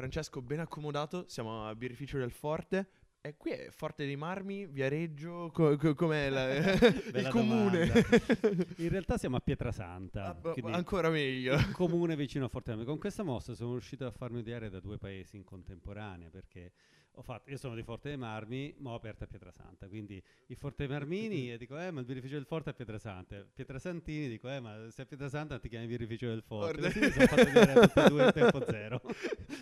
Francesco, ben accomodato, siamo a Birrificio del Forte. E qui è Forte dei Marmi, Viareggio, co- co- com'è la- il comune? In realtà siamo a Pietrasanta, Ah, bo- quindi ancora meglio. un comune vicino a Forte dei Marmi. Con questa mossa sono riuscito a farmi odiare da due paesi in contemporanea perché ho fatto, io sono di Forte dei Marmi, ma ho aperto a Pietrasanta, quindi i Forte dei Marmini e dico, eh, ma il birrificio del Forte è a Pietrasanta. Pietrasantini dico, eh, ma se a Pietrasanta ti chiami birrificio del Forte. Così mi sono fatto dire tutte e due in tempo zero.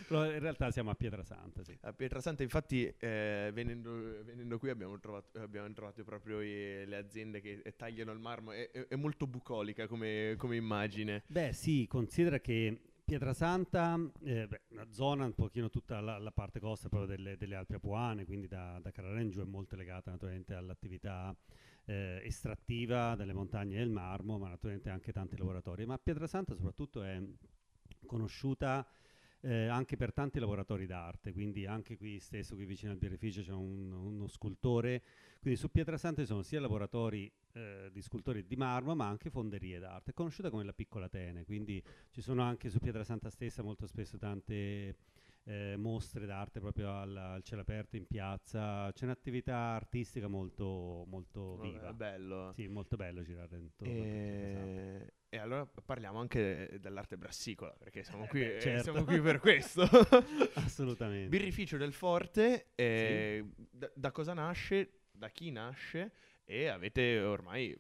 Però in realtà siamo a Pietrasanta, sì. A Pietrasanta, infatti, eh, venendo, venendo qui abbiamo trovato, abbiamo trovato proprio i- le aziende che eh, tagliano il marmo. È, è- è molto bucolica come, come immagine. Beh, sì, considera che Pietrasanta, eh, beh, una zona un pochino tutta la, la parte costa proprio delle, delle Alpi Apuane, quindi da, da Carrara in giù è molto legata naturalmente all'attività eh, estrattiva delle montagne del marmo, ma naturalmente anche tanti laboratori. Ma Pietrasanta soprattutto è conosciuta eh, anche per tanti lavoratori d'arte, quindi anche qui stesso, qui vicino al birrificio c'è un- uno scultore, quindi su Pietrasanta ci sono sia laboratori eh, di scultori di marmo, ma anche fonderie d'arte, è conosciuta come la piccola Atene, quindi ci sono anche su Pietrasanta stessa molto spesso tante eh, mostre d'arte proprio al, al cielo aperto in piazza, c'è un'attività artistica molto, molto Vabbè, viva. bello. Sì, molto bello girare intorno a Pietrasanta. E, e allora parliamo anche dell'arte brassicola, perché siamo Eh qui, eh, certo. siamo qui per questo. Assolutamente. Birrificio del Forte, eh, da, da cosa nasce, da chi nasce e avete ormai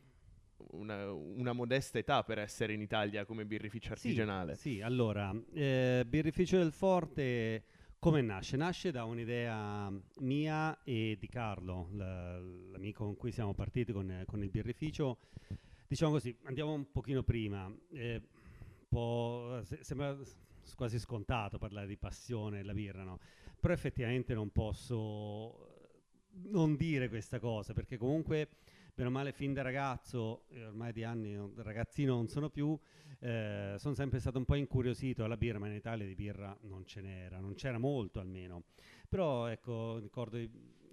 una, una modesta età per essere in Italia come birrificio Sì, artigianale. Sì, allora, eh, Birrificio del Forte come nasce? Nasce da un'idea mia e di Carlo, la- l'amico con cui siamo partiti con, con il birrificio. Diciamo così, andiamo un pochino prima. eh, po', se- sembra quasi scontato parlare di passione la birra, no? Però effettivamente non posso non dire questa cosa, perché comunque, bene o male, fin da ragazzo, ormai di anni ragazzino non sono più, eh, sono sempre stato un po' incuriosito alla birra, ma in Italia di birra non ce n'era, non c'era molto almeno. Però ecco, ricordo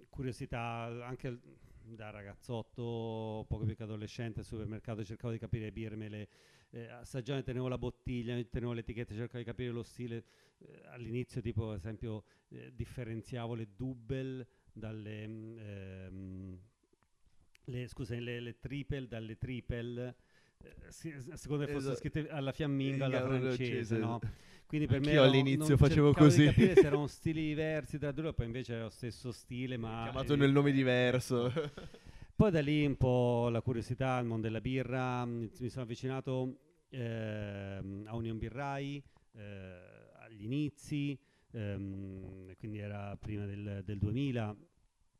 curiosità anche da ragazzotto, poco più che adolescente, al supermercato cercavo di capire le birre, me le eh, assaggiavo, tenevo la bottiglia, tenevo l'etichetta, cercavo di capire lo stile. Eh, all'inizio, tipo, ad esempio, eh, differenziavo le double dalle... mm, ehm, le, scusa, le, le triple dalle triple. eh, seconda che fossero Esatto. scritte alla fiamminga, alla francese, no? Quindi per me Anch'io ero- all'inizio facevo così. se erano stili diversi tra loro, poi invece era lo stesso stile, ma Chiamato eh, nel nome diverso. poi da lì un po' la curiosità al mondo della birra, mh, mi sono avvicinato ehm, a Union Birrai eh, agli inizi, ehm, quindi era prima del, del 2000,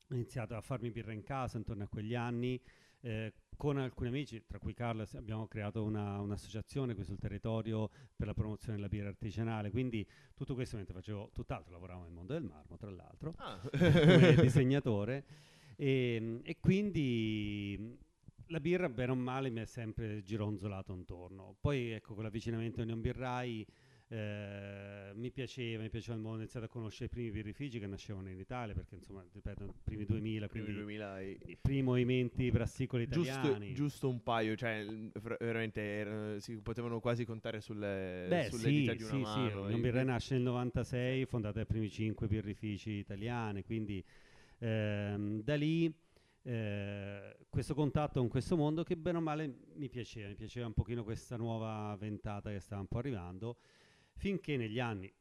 ho iniziato a farmi birra in casa intorno a quegli anni. eh, con alcuni amici, tra cui Carlo, s- abbiamo creato una- un'associazione qui sul territorio per la promozione della birra artigianale. Quindi tutto questo mentre facevo tutt'altro, lavoravo nel mondo del marmo, tra l'altro Ah. come disegnatore e, e quindi la birra bene o male mi è sempre gironzolato intorno poi ecco con l'avvicinamento a Union Birrai eh, mi piaceva, mi piaceva il mondo, ho iniziato a conoscere i primi birrifici che nascevano in Italia perché insomma, ripeto, i primi 2000, Primi quindi 2000 e- i primi movimenti brassicoli Giusto, italiani. giusto un paio, cioè veramente erano- si potevano quasi contare sulle, Beh, sulle sì, dita di una sì, mano. sì, I- Union Birrai nasce nel 96, fondata dai primi cinque birrifici italiani, quindi ehm, da lì eh, questo contatto con questo mondo che bene o male mi piaceva, mi piaceva un pochino questa nuova ventata che stava un po' arrivando, finché negli anni,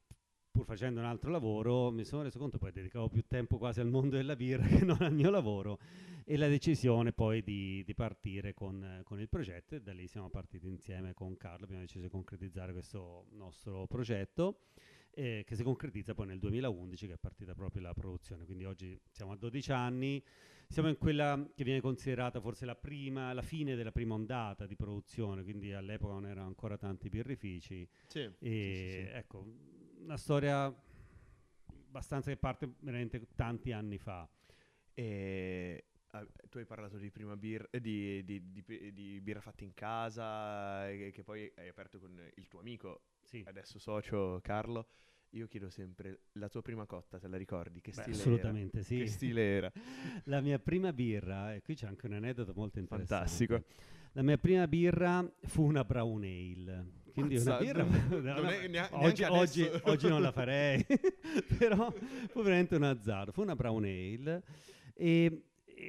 pur facendo un altro lavoro, mi sono reso conto poi dedicavo più tempo quasi al mondo della birra che non al mio lavoro e la decisione poi di, di partire con, con il progetto e da lì siamo partiti insieme con Carlo, abbiamo deciso di concretizzare questo nostro progetto eh, che si concretizza poi nel 2011 che è partita proprio la produzione, quindi oggi siamo a 12 anni, siamo in quella che viene considerata forse la prima, la fine della prima ondata di produzione, quindi all'epoca non erano ancora tanti birrifici Sì, e sì, sì, sì. ecco, una storia abbastanza che parte veramente tanti anni fa. E, ah, tu hai parlato di prima birra, eh, di, di- di di birra fatta in casa, eh, che poi hai aperto con il tuo amico, Sì. adesso socio Carlo. Io chiedo sempre, la tua prima cotta, te la ricordi? Che Beh, stile assolutamente era? sì. Che stile era? La mia prima birra, e qui c'è anche un aneddoto molto interessante. Fantastico. La mia prima birra fu una brown ale, quindi Mazza, una birra... non- non è nea- oggi, neanche oggi- adesso. oggi non la farei, però fu veramente un azzardo. Fu una brown ale e,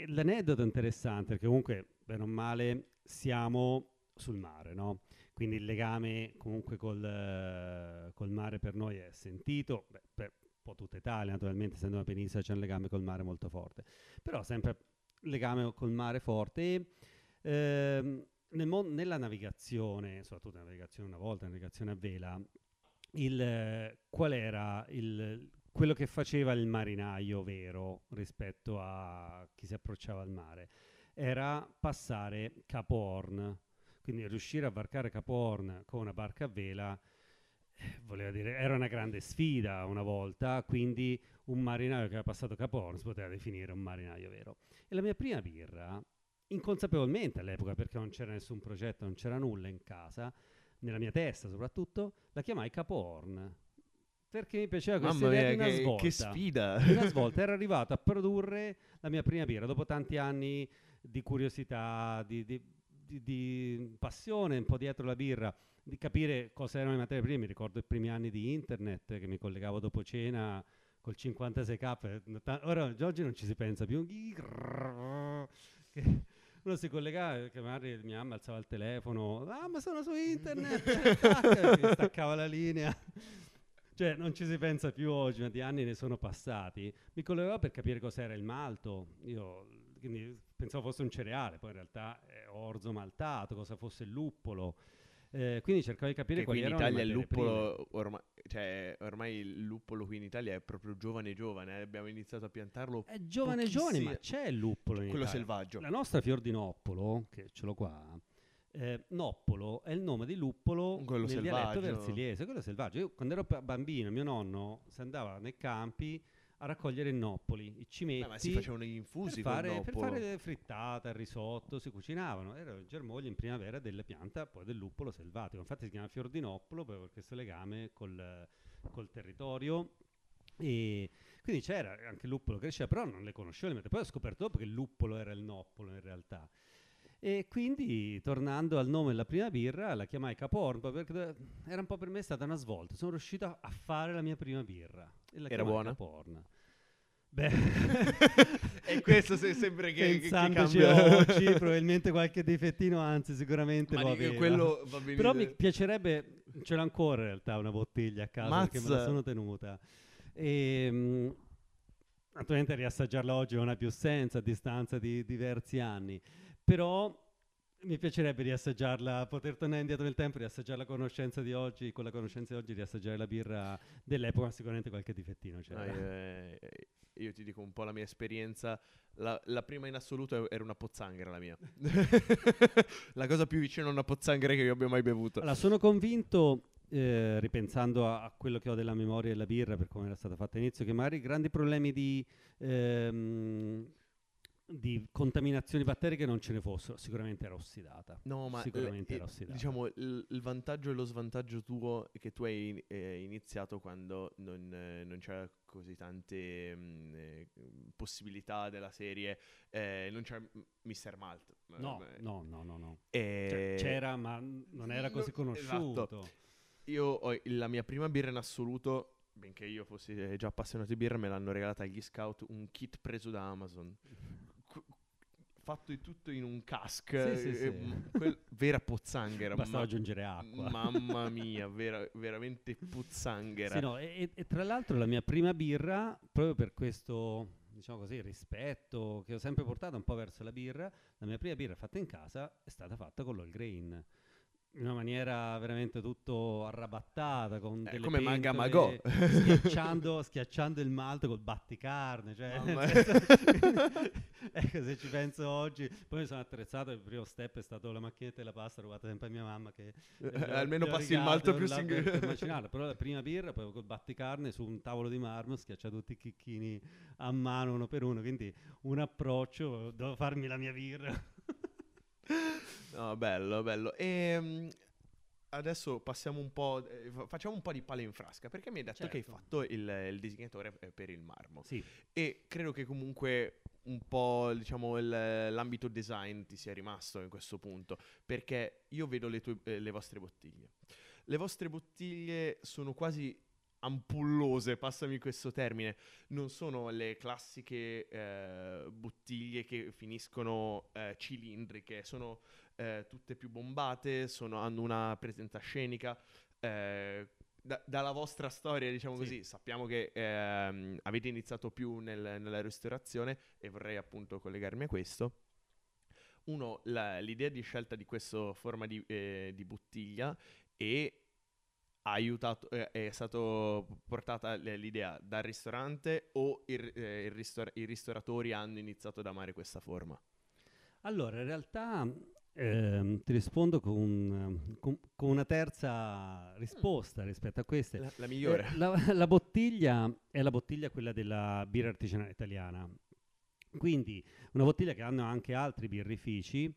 l'aneddoto interessante, perché comunque, bene o male, siamo sul mare, no? Quindi il legame comunque col, col mare per noi è sentito, beh, per po' tutta Italia naturalmente, essendo una penisola c'è un legame col mare molto forte, però sempre legame col mare forte e ehm, nel mon- nella navigazione, soprattutto nella navigazione una volta, navigazione a vela, il, qual era il, quello che faceva il marinaio vero rispetto a chi si approcciava al mare? Era passare Capo Horn, quindi riuscire a varcare Capo Horn con una barca a vela. eh, Voleva dire, era una grande sfida una volta, quindi un marinaio che aveva passato Capo Horn si poteva definire un marinaio vero. E la mia prima birra, inconsapevolmente all'epoca, perché non c'era nessun progetto, non c'era nulla in casa, nella mia testa soprattutto, la chiamai Capo Horn. Perché mi piaceva questa Mamma idea mia, di una che, svolta. che sfida. Di una svolta ero arrivato a produrre la mia prima birra dopo tanti anni di curiosità, di, di- di- di passione un po' dietro la birra, di capire cosa erano le materie prime. Mi ricordo i primi anni di internet che mi collegavo dopo cena col 56k. ta- Ora oggi non ci si pensa più. Che uno si collegava, che magari mia mamma alzava il telefono, ah ma sono su internet, mi staccava la linea. Cioè, non ci si pensa più oggi, ma di anni ne sono passati. Mi collegavo per capire cos'era il malto. Io pensavo fosse un cereale, poi in realtà è orzo maltato, cosa fosse il luppolo. Eh, quindi cercavo di capire Che quali qui in erano le Italia il materie luppolo, ormai, cioè, ormai il luppolo qui in Italia è proprio giovane giovane, eh, abbiamo iniziato a piantarlo È giovane giovane, ma c'è il luppolo in quello Italia. selvaggio. La nostra fior di noppolo, che ce l'ho qua, eh, noppolo è il nome di luppolo Quello nel dialetto selvaggio. versiliese, quello selvaggio. Io quando ero bambino, mio nonno si andava nei campi a raccogliere i noppoli, i cimetti. Eh, ma si facevano gli infusi per fare, per fare frittata, risotto, si cucinavano. Erano i germogli in primavera delle piante poi del luppolo selvatico. Infatti si chiama fior di noppolo proprio per questo legame col, col territorio. E quindi c'era anche il luppolo cresceva, però non le conoscevo. Poi ho scoperto dopo che il luppolo era il noppolo in realtà. E quindi, tornando al nome della prima birra, la chiamai Caporn proprio perché era un po' per me stata una svolta. Sono riuscito a- a fare la mia prima birra. E la Era buona? Caporn. Beh, E questo se- sembra che- che- cambia. oggi, probabilmente qualche difettino, anzi, sicuramente Ma lo aveva. Però mi piacerebbe, ce l'ho ancora in realtà una bottiglia a casa perché me la Mazza. sono tenuta. E, mm, naturalmente riassaggiarla oggi non ha più senso a distanza di diversi anni, però mi piacerebbe riassaggiarla, poter tornare indietro nel tempo, riassaggiare la conoscenza di oggi, con la conoscenza di oggi riassaggiare la birra dell'epoca, sicuramente qualche difettino c'era. Ah, eh, io ti dico un po' la mia esperienza. La, la prima in assoluto era una pozzanghera la mia. la cosa più vicina a una pozzanghera che io abbia mai bevuto. Allora, sono convinto, eh, ripensando a, a quello che ho della memoria della birra, per come era stata fatta all'inizio, che magari grandi problemi di, ehm, di contaminazioni batteriche non ce ne fossero. Sicuramente era ossidata. No, ma Sicuramente eh, era ossidata. diciamo il, il vantaggio e lo svantaggio tuo è che tu hai eh, iniziato quando non, eh, non c'era così tante mm, eh, possibilità della serie, eh, non c'era Mr. Malt. No, Eh, no, no, no, no. e- Cioè, c'era, ma non era così No, conosciuto. esatto. Io ho la mia prima birra in assoluto, benché io fossi eh, già appassionato di birra, me l'hanno regalata agli scout un kit preso da Amazon. Fatto di tutto in un cask. Sì, eh, sì. m- quel- vera pozzanghera. Bastava ma- aggiungere acqua. Mamma mia, vera- veramente puzzanghera. Sì, no, e, e- e tra l'altro la mia prima birra, proprio per questo, diciamo così, rispetto che ho sempre portato un po' verso la birra, la mia prima birra fatta in casa è stata fatta con l'all grain. In una maniera veramente tutto arrabattata, con Eh, come Manga Magò. schiacciando, schiacciando il malto col batticarne. Cioè, ecco, se ci penso oggi, poi mi sono attrezzato, il primo step è stato la macchinetta della pasta rubata sempre a mia mamma che Eh, gli ho- Almeno passi il malto più macinarla. però la prima birra poi col batticarne su un tavolo di marmo schiacciato tutti i chicchini a mano uno per uno quindi un approccio devo farmi la mia birra No, bello, bello. E adesso passiamo un po'. eh, fa- facciamo un po' di pale in frasca. Perché mi hai detto che hai Certo. fatto il, il disegnatore eh, per il marmo. sì E credo che comunque un po', diciamo, il- l'ambito design ti sia rimasto in questo punto. Perché io vedo le, tue, eh, le vostre bottiglie. le vostre bottiglie sono quasi ampullose, passami questo termine, non sono le classiche eh, bottiglie che finiscono eh, cilindriche, sono eh, tutte più bombate, sono, hanno una presenza scenica. Eh, da, dalla vostra storia, diciamo sì. così, sappiamo che ehm, avete iniziato più nel, nella ristorazione e vorrei appunto collegarmi a questo. Uno, la, l'idea di scelta di questa forma di, eh, di bottiglia e aiutato, eh, è stata portata l'idea dal ristorante o il, eh, il ristor- i ristoratori hanno iniziato ad amare questa forma? Allora, in realtà eh, ti rispondo con, con, con, una terza risposta mm. rispetto a queste. La, la migliore. Eh, la, la, bottiglia è la bottiglia quella della birra artigianale italiana. Quindi una bottiglia che hanno anche altri birrifici,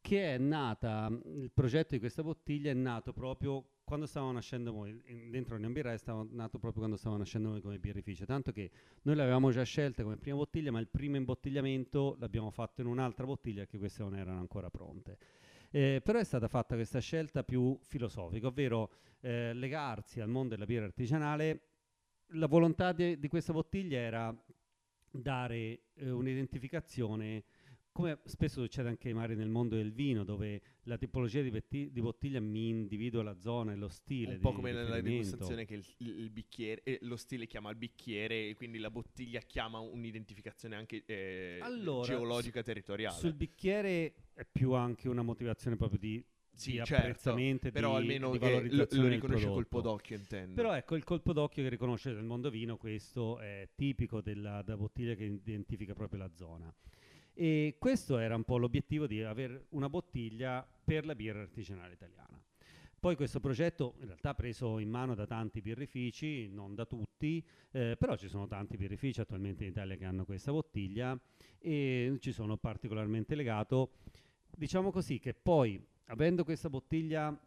che è nata, il progetto di questa bottiglia è nato proprio quando stavamo nascendo noi, dentro Union Birra è stato nato proprio quando stavamo nascendo noi come birrificio, tanto che noi l'avevamo già scelta come prima bottiglia, ma il primo imbottigliamento l'abbiamo fatto in un'altra bottiglia che queste non erano ancora pronte. Eh, però è stata fatta questa scelta più filosofica, ovvero eh, legarsi al mondo della birra artigianale. La volontà de- di questa bottiglia era dare eh, un'identificazione come spesso succede anche magari nel mondo del vino, dove la tipologia di, betti- di bottiglia mi individua la zona e lo stile. Un po' come nella degustazione che il, il bicchiere, eh, lo stile chiama il bicchiere e quindi la bottiglia chiama un'identificazione anche eh, allora, geologica territoriale. Sul bicchiere è più anche una motivazione proprio di sì, di certo, apprezzamento però di, almeno di lo, lo riconosce colpo d'occhio intendo però ecco il colpo d'occhio che riconosce nel mondo vino questo è tipico della, della bottiglia che identifica proprio la zona e questo era un po' l'obiettivo di avere una bottiglia per la birra artigianale italiana. Poi questo progetto in realtà preso in mano da tanti birrifici, non da tutti, eh, però ci sono tanti birrifici attualmente in Italia che hanno questa bottiglia e ci sono particolarmente legato. Diciamo così che poi, avendo questa bottiglia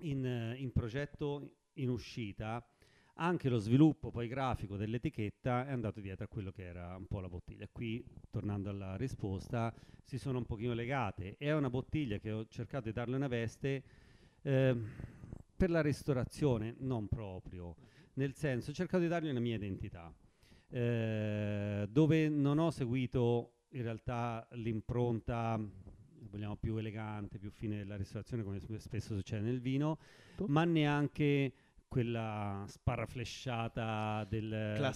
in, in progetto in uscita, anche lo sviluppo poi grafico dell'etichetta è andato dietro a quello che era un po' la bottiglia. Qui, tornando alla risposta, si sono un pochino legate. È una bottiglia che ho cercato di darle una veste eh, per la ristorazione, non proprio, nel senso ho cercato di dargli una mia identità, eh, dove non ho seguito in realtà l'impronta vogliamo più elegante, più fine della ristorazione, come spesso succede nel vino, ma neanche quella sparaflesciata del,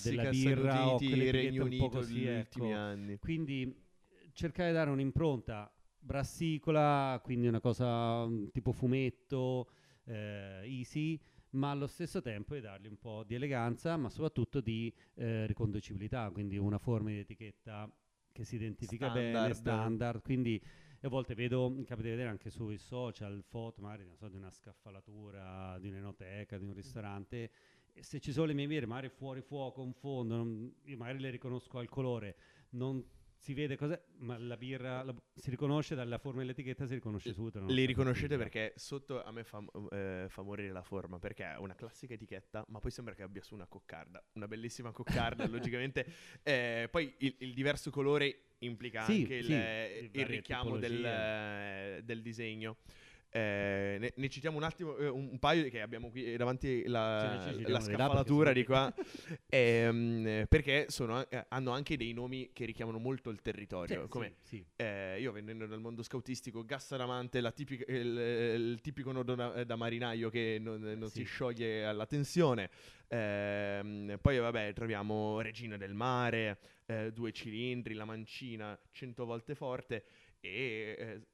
della birra o quelle un po' così, ecco. anni. Quindi cercare di dare un'impronta brassicola, quindi una cosa um, tipo fumetto, eh, easy, ma allo stesso tempo di dargli un po' di eleganza, ma soprattutto di eh, riconducibilità, quindi una forma di etichetta che si identifica standard. bene, standard, quindi e a volte vedo, capita di vedere anche sui social foto magari so, di una scaffalatura, di un'enoteca, di un ristorante. E se ci sono le mie birre, magari fuori fuoco, un fondo, non, io magari le riconosco al colore, non si vede cos'è, ma la birra la, si riconosce dalla forma dell'etichetta, si riconosce subito. Li riconoscete perché sotto a me fa, eh, fa, morire la forma, perché è una classica etichetta, ma poi sembra che abbia su una coccarda, una bellissima coccarda, logicamente. Eh, poi il, il, diverso colore implica sì, anche sì, il, il richiamo del, eh, del disegno. Eh, ne, ne, citiamo un attimo eh, un, paio che abbiamo qui davanti la, sì, la scaffalatura di qua. ehm, perché sono, eh, hanno anche dei nomi che richiamano molto il territorio sì, come sì, eh, io venendo dal mondo scautistico Gassaramante tipica, il, il, tipico nodo da, da marinaio che non, non si scioglie alla tensione. Ehm, poi vabbè troviamo Regina del Mare eh, due cilindri la mancina cento volte forte e eh,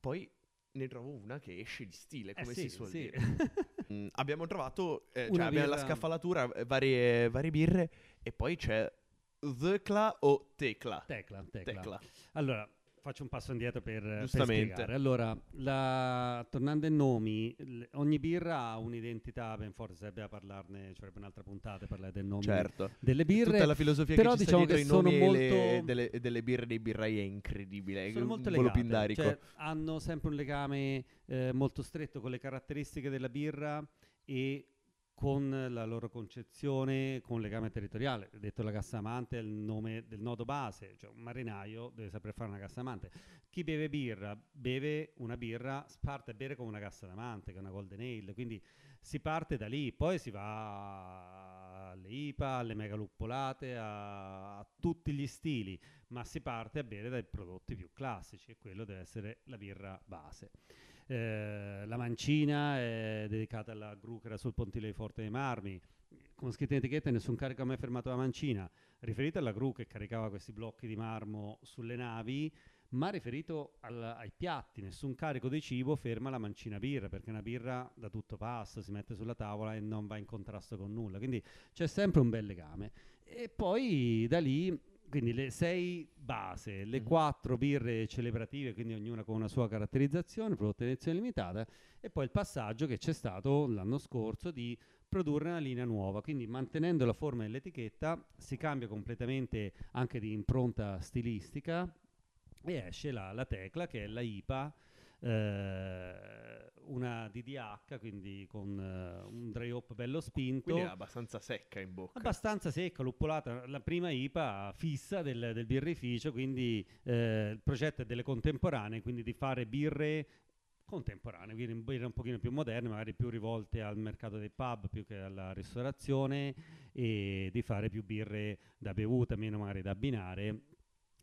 poi ne trovo una che esce di stile, come eh sì, si suol sì. dire. mm, abbiamo trovato, eh, cioè abbiamo la scaffalatura, eh, varie, varie birre e poi c'è Tecla o Tecla? Tecla, tecla. tecla. Allora, faccio un passo indietro per, per spiegare. Allora, la, tornando ai nomi, l- ogni birra ha un'identità ben forte, sarebbe a parlarne, ci vorrebbe un'altra puntata parlare del nome certo. delle birre. Tutta la filosofia però che diciamo che sono molto le, delle, delle, birre dei birrai è incredibile, sono è molto legate, cioè, hanno sempre un legame eh, molto stretto con le caratteristiche della birra e con la loro concezione, con legame territoriale. Detto la cassamante è il nome del nodo base, cioè un marinaio deve saper fare una cassamante. Chi beve birra, beve una birra, parte a bere con una cassamante, che è una golden ale, quindi si parte da lì, poi si va alle IPA, alle megaluppolate, a, a tutti gli stili, ma si parte a bere dai prodotti più classici e quello deve essere la birra base. Eh, la mancina è dedicata alla gru che era sul pontile di Forte dei Marmi, con scritto in etichetta nessun carico ha mai fermato la mancina, riferita alla gru che caricava questi blocchi di marmo sulle navi, ma riferito al, ai piatti, nessun carico di cibo ferma la mancina birra, perché una birra da tutto passa, si mette sulla tavola e non va in contrasto con nulla, quindi c'è sempre un bel legame. E poi da lì quindi le sei base, le quattro birre celebrative, quindi ognuna con una sua caratterizzazione, prodotte in edizione limitata, e poi il passaggio che c'è stato l'anno scorso di produrre una linea nuova, quindi mantenendo la forma dell'etichetta si cambia completamente anche di impronta stilistica e esce la, la tecla che è la IPA eh, una DDH, quindi con uh, un dry hop bello spinto. Quindi è abbastanza secca in bocca. Abbastanza secca, luppolata, la prima IPA fissa del, del birrificio, quindi eh, il progetto è delle contemporanee, quindi di fare birre contemporanee, birre un pochino più moderne, magari più rivolte al mercato dei pub più che alla ristorazione e di fare più birre da bevuta, meno magari da abbinare.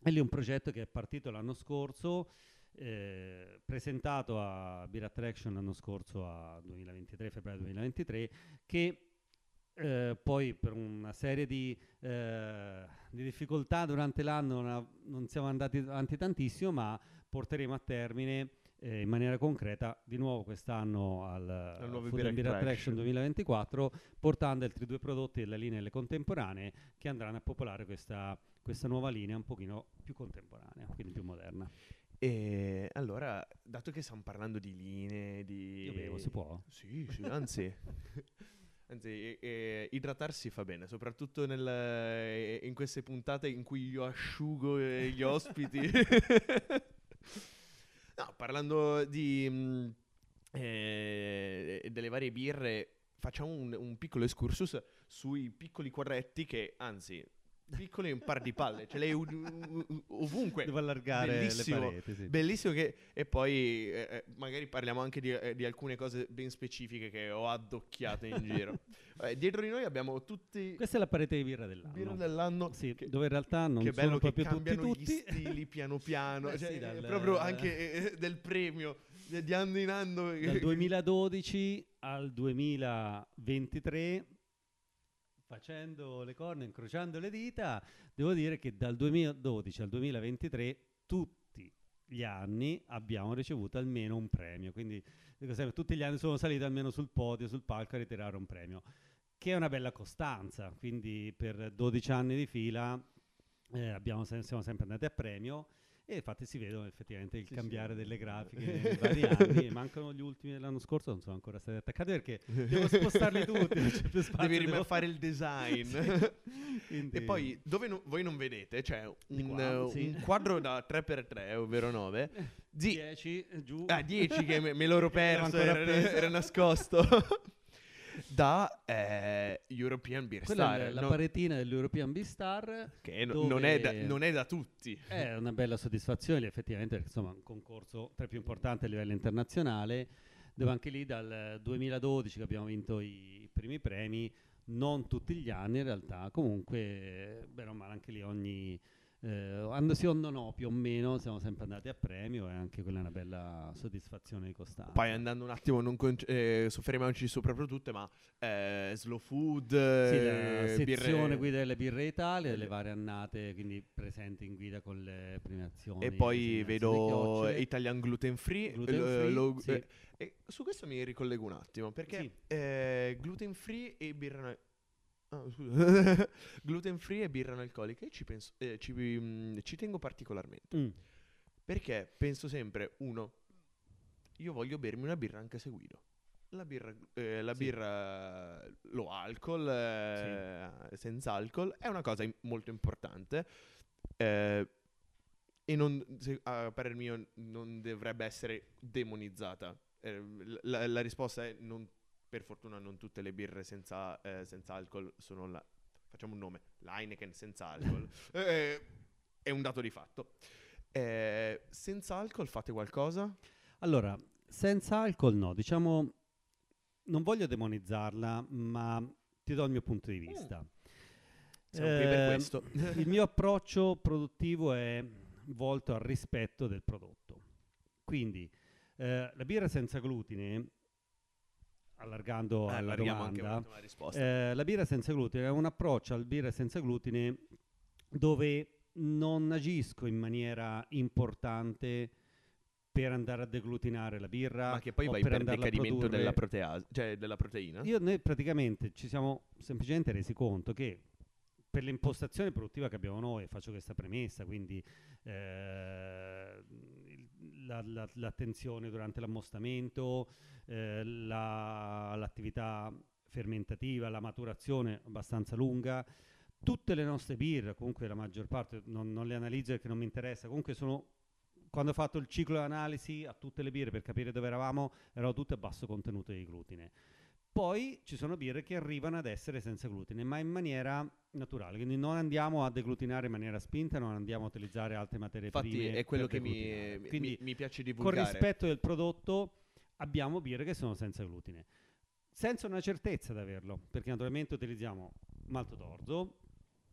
E lì è un progetto che è partito l'anno scorso eh, presentato a Beer Attraction l'anno scorso a 2023, febbraio 2023, che eh, poi per una serie di, eh, di difficoltà durante l'anno non, non, siamo andati avanti tantissimo, ma porteremo a termine eh, in maniera concreta di nuovo quest'anno al, al Food Beer Attraction 2024, portando altri due prodotti della linea delle contemporanee che andranno a popolare questa, questa nuova linea un pochino più contemporanea, quindi più moderna. E allora, dato che stiamo parlando di linee, di... Io bevo, si può? Sì, sì, anzi... Anzi, eh, idratarsi fa bene, soprattutto nel, in queste puntate in cui io asciugo eh, gli ospiti. no, parlando di, mh, mm, eh, delle varie birre, facciamo un, un piccolo excursus sui piccoli corretti che, anzi, piccoli un par di palle, ce l'hai ovunque. Devo allargare bellissimo, le pareti, sì. Bellissimo che... E poi eh, eh, magari parliamo anche di, eh, di, alcune cose ben specifiche che ho addocchiato in giro. Eh, dietro di noi abbiamo tutti... Questa è la parete di birra dell'anno. Birra dell'anno. Sì, che, dove in realtà non che sono bello proprio che cambiano tutti, gli stili piano piano. Beh, cioè, sì, dal, proprio anche eh, del premio di anno in anno. Dal 2012 al 2023 facendo le corna, incrociando le dita, devo dire che dal 2012 al 2023 tutti gli anni abbiamo ricevuto almeno un premio, quindi tutti gli anni sono salito almeno sul podio, sul palco a ritirare un premio, che è una bella costanza, quindi per 12 anni di fila eh, abbiamo, siamo sempre andati a premio e infatti si vedono effettivamente il sì, cambiare sì. delle grafiche vari anni. Mancano gli ultimi dell'anno scorso, non sono ancora stati attaccati perché devo spostarli tutti. Non c'è più spazio, Devi devo... fare il design. Quindi... E poi, dove no, voi non vedete, c'è un, qua, sì. un quadro da 3x3, ovvero 9. 10 giù. Ah, 10 che me, me l'ero perso, era, era nascosto da eh, European Beer Quella Star. È la no? paretina dell'European Beer Star. Che no, non, è da, non, è da, tutti. È una bella soddisfazione, effettivamente, perché insomma è un concorso tra i più importanti a livello internazionale, dove anche lì dal 2012 che abbiamo vinto i, i primi premi, non tutti gli anni in realtà, comunque, bene o male, anche lì ogni eh, sì o no, più o meno siamo sempre andati a premio e anche quella è una bella soddisfazione di costanza. Poi andando un attimo, non con- eh, soffermiamoci su proprio tutte, ma eh, slow food, sì, la eh, sezione birre... guida delle birre Italia, delle varie annate, quindi presenti in guida con le premiazioni. E poi vedo Italian Gluten Free. Gluten free lo, sì. eh, su questo mi ricollego un attimo, perché sì. Eh, gluten free e birra Oh, gluten free e birra analcolica. Io ci, penso, eh, ci, mh, mm, ci, tengo particolarmente. Mm. Perché penso sempre, uno, io voglio bermi una birra anche se guido. La birra, eh, la sì. birra low alcol, eh, sì. senza alcol, è una cosa im- molto importante. Eh, e non, se, a parer mio non dovrebbe essere demonizzata. Eh, la, la risposta è non per fortuna non tutte le birre senza, eh, senza alcol sono la... facciamo un nome, la Heineken senza alcol, eh, è un dato di fatto. Eh, senza alcol fate qualcosa? Allora, senza alcol no, diciamo, non voglio demonizzarla, ma ti do il mio punto di vista. Mm. Siamo qui per questo. il mio approccio produttivo è volto al rispetto del prodotto. Quindi, eh, la birra senza glutine allargando eh, alla domanda, eh, la birra senza glutine è un approccio al birra senza glutine dove non agisco in maniera importante per andare a deglutinare la birra. Ma che poi vai per, per decadimento della, protease, cioè della proteina? Io noi praticamente ci siamo semplicemente resi conto che per l'impostazione produttiva che abbiamo noi, faccio questa premessa, quindi eh, la, la, l'attenzione durante l'ammostamento, eh, la, l'attività fermentativa, la maturazione abbastanza lunga, tutte le nostre birre, comunque la maggior parte, non, non le analizzo perché non mi interessa, comunque sono quando ho fatto il ciclo di analisi a tutte le birre per capire dove eravamo, erano tutte a basso contenuto di glutine. Poi ci sono birre che arrivano ad essere senza glutine, ma in maniera naturale, quindi non andiamo a deglutinare in maniera spinta, non andiamo a utilizzare altre materie Infatti prime. Infatti è quello che mi, mi, mi, piace divulgare. Con rispetto del prodotto abbiamo birre che sono senza glutine, senza una certezza di averlo, perché naturalmente utilizziamo malto d'orzo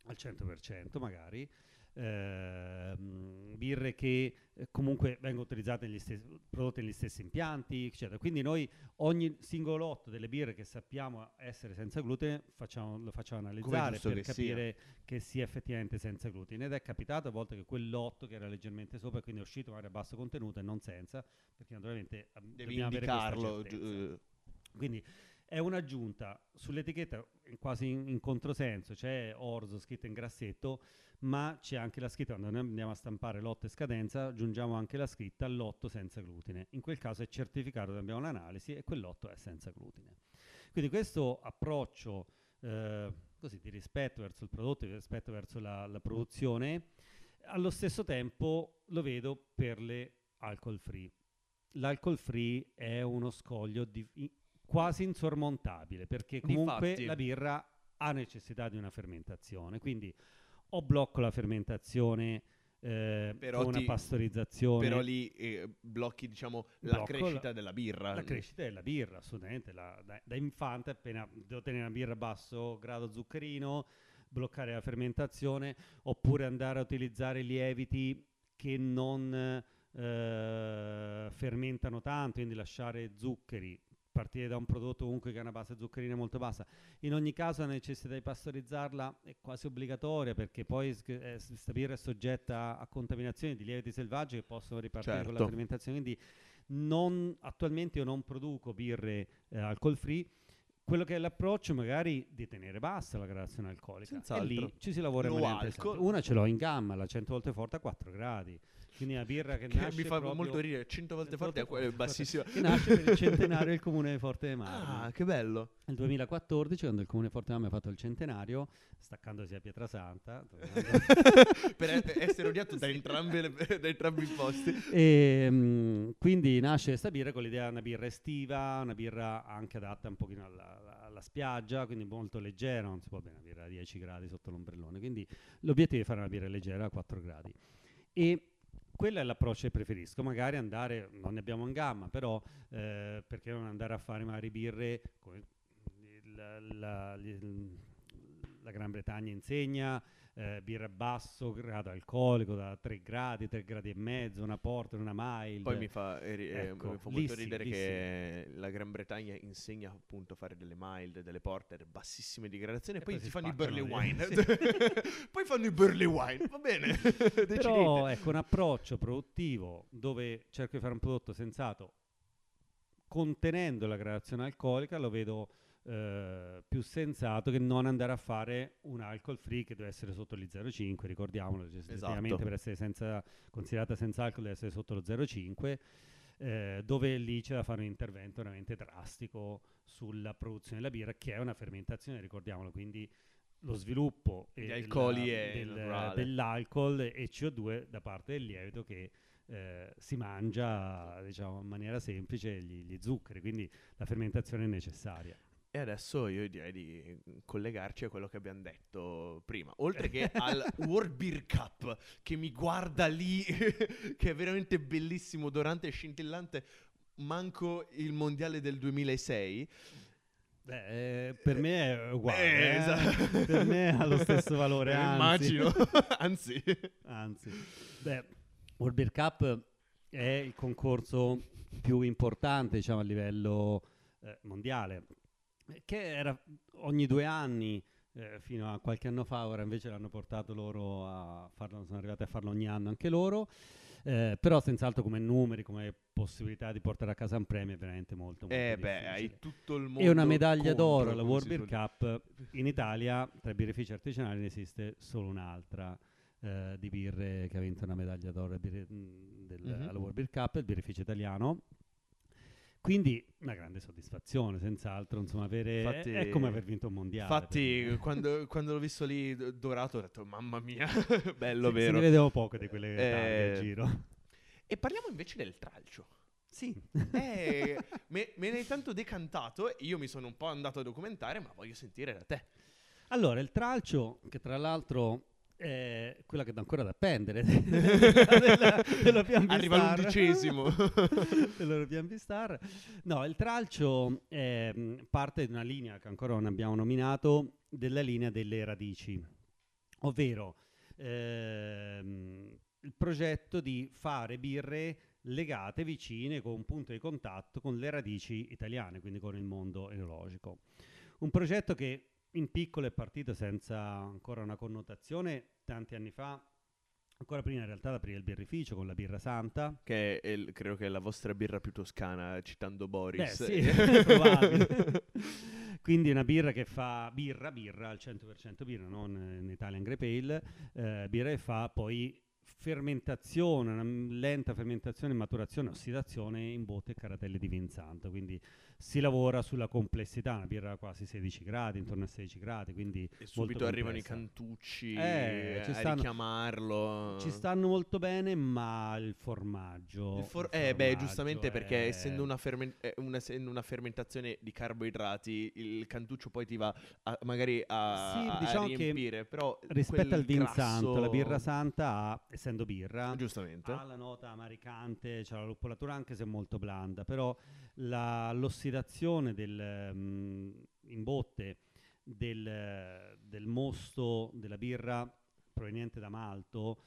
al 100% magari, eh, birre che eh, comunque vengono utilizzate negli stessi, prodotte negli stessi impianti, eccetera. Quindi noi ogni singolo lotto delle birre che sappiamo essere senza glutine facciamo, lo facciamo analizzare per che capire sia. che sia effettivamente senza glutine. Ed è capitato a volte che quel lotto che era leggermente sopra, quindi è uscito magari a basso contenuto e non senza, perché naturalmente devi indicarlo. Gi- quindi è un'aggiunta sull'etichetta quasi in, in controsenso, c'è orzo scritto in grassetto, ma c'è anche la scritta, quando noi andiamo a stampare lotto e scadenza, aggiungiamo anche la scritta lotto senza glutine. In quel caso è certificato che abbiamo l'analisi e quel lotto è senza glutine. Quindi questo approccio eh, così, di rispetto verso il prodotto, di rispetto verso la, la produzione, allo stesso tempo lo vedo per le alcol free. L'alcol free è uno scoglio di, quasi insormontabile perché comunque Infatti. la birra ha necessità di una fermentazione. Quindi o blocco la fermentazione eh, con una pastorizzazione. Però lì eh, blocchi, diciamo, la crescita la, della birra. La crescita della birra, assolutamente. La, da, da, infante, appena devo tenere una birra a basso grado zuccherino, bloccare la fermentazione, oppure andare a utilizzare lieviti che non eh, fermentano tanto, quindi lasciare zuccheri partire da un prodotto comunque che ha una base zuccherina molto bassa. In ogni caso la necessità di pastorizzarla è quasi obbligatoria perché poi questa eh, birra è soggetta a contaminazioni di lieviti selvaggi che possono ripartire certo. con la fermentazione. Quindi non, attualmente io non produco birre eh, alcol free. Quello che è l'approccio magari di tenere bassa la gradazione alcolica. Senz'altro. E lì ci si lavora in maniera Una ce l'ho in gamma, la 100 volte forte a 4 gradi. Quindi una birra che, che nasce mi fa molto ridere, 100 volte forte è bassissima. Che nasce per il centenario del comune di Forte dei Marmi. Ah, che bello. Nel 2014, quando il comune di Forte dei Marmi ha fatto il centenario, staccandosi a Pietrasanta, per essere odiato da, entrambi, da entrambi i posti. E, um, quindi nasce questa birra con l'idea di una birra estiva, una birra anche adatta un pochino alla, alla spiaggia, quindi molto leggera, non si può bere una birra a 10 gradi sotto l'ombrellone, quindi l'obiettivo è fare una birra leggera a 4 gradi. E quello è l'approccio che preferisco, magari andare, non ne abbiamo in gamma, però eh, perché non andare a fare magari birre come la, la, la, Gran Bretagna insegna, eh, birra basso grado alcolico da 3 gradi, 3 gradi e mezzo, una porter, una mild. Poi mi fa, eh, ecco, mi fa molto ridere che sì. la Gran Bretagna insegna appunto a fare delle mild, delle porter bassissime di gradazione e, poi, poi si fanno i burley wine. Sì. poi fanno i burley wine, va bene. Però ecco un approccio produttivo dove cerco di fare un prodotto sensato contenendo la gradazione alcolica lo vedo eh, più sensato che non andare a fare un alcol free che deve essere sotto gli 0,5, ricordiamolo, esatto. per essere senza, considerata senza alcol deve essere sotto lo 0,5. Eh, dove lì c'è da fare un intervento veramente drastico sulla produzione della birra, che è una fermentazione, ricordiamolo, quindi lo sviluppo alcoli del, dell'alcol e CO2 da parte del lievito che eh, si mangia diciamo, in maniera semplice gli, gli zuccheri, quindi la fermentazione è necessaria. E adesso io direi di collegarci a quello che abbiamo detto prima. Oltre che al World Beer Cup, che mi guarda lì, che è veramente bellissimo, odorante e scintillante, manco il mondiale del 2006. Beh, eh, per me è uguale. Eh, eh. esatto. Per me ha lo stesso valore, Eh, anzi. Immagino, anzi. Anzi, beh, World Beer Cup è il concorso più importante, diciamo, a livello eh, mondiale, che era ogni due anni, eh, fino a qualche anno fa, ora invece l'hanno portato loro a farlo, sono arrivati a farlo ogni anno anche loro. eh, però senz'altro come numeri, come possibilità di portare a casa un premio è veramente molto molto Eh beh, hai tutto il mondo E una medaglia contro, d'oro alla World Beer Cup in Italia, tra i birrifici artigianali ne esiste solo un'altra eh, di birre che ha vinto una medaglia d'oro birre- mh, del- Mhm. alla World Beer Cup, il birrificio italiano. Quindi una grande soddisfazione, senz'altro, insomma, avere, Infatti- è come aver vinto un mondiale. Infatti, quando, quando l'ho visto lì dorato, ho detto, mamma mia, bello, Sì, vero. ne vedevo poco di quelle Eh, al giro. E parliamo invece del tralcio. Sì. Eh, me, me ne hai tanto decantato e io mi sono un po' andato a documentare, ma voglio sentire da te. Allora, il tralcio, che tra l'altro è quella che dà ancora da appendere della, della Pian Arriva l'undicesimo. dell'European Star. No, il tralcio mh, parte di una linea che ancora non abbiamo nominato, della linea delle radici, ovvero ehm, il progetto di fare birre legate vicine con un punto di contatto con le radici italiane, quindi con il mondo enologico. Un progetto che in piccolo è partito senza ancora una connotazione tanti anni fa, ancora prima in realtà da aprire il birrificio con la birra santa, che è il- credo che è la vostra birra più toscana, citando Boris. Beh, sì. Quindi una birra che fa birra, birra al 100% birra, non in Italian Grape Ale, eh, birra che fa poi fermentazione, una lenta fermentazione, maturazione, ossidazione in botte e caratelle di vin santo. Quindi si lavora sulla complessità, una birra a quasi 16 gradi, intorno a 16 gradi, quindi E subito arrivano i cantucci Eh, ci a stanno- richiamarlo. Ci stanno molto bene, ma il formaggio... Il for- il eh, beh, formaggio giustamente perché è- essendo una, fermen- eh, una- essendo una fermentazione di carboidrati, il cantuccio poi ti va a- magari a, Sì, a diciamo che riempire, però rispetto al vin grasso- santo, la birra santa ha, essendo birra, Giustamente. ha la nota amaricante, c'è la luppolatura anche se è molto blanda, però la- l'ossidazione del, mm, in botte del, del mosto della birra proveniente da malto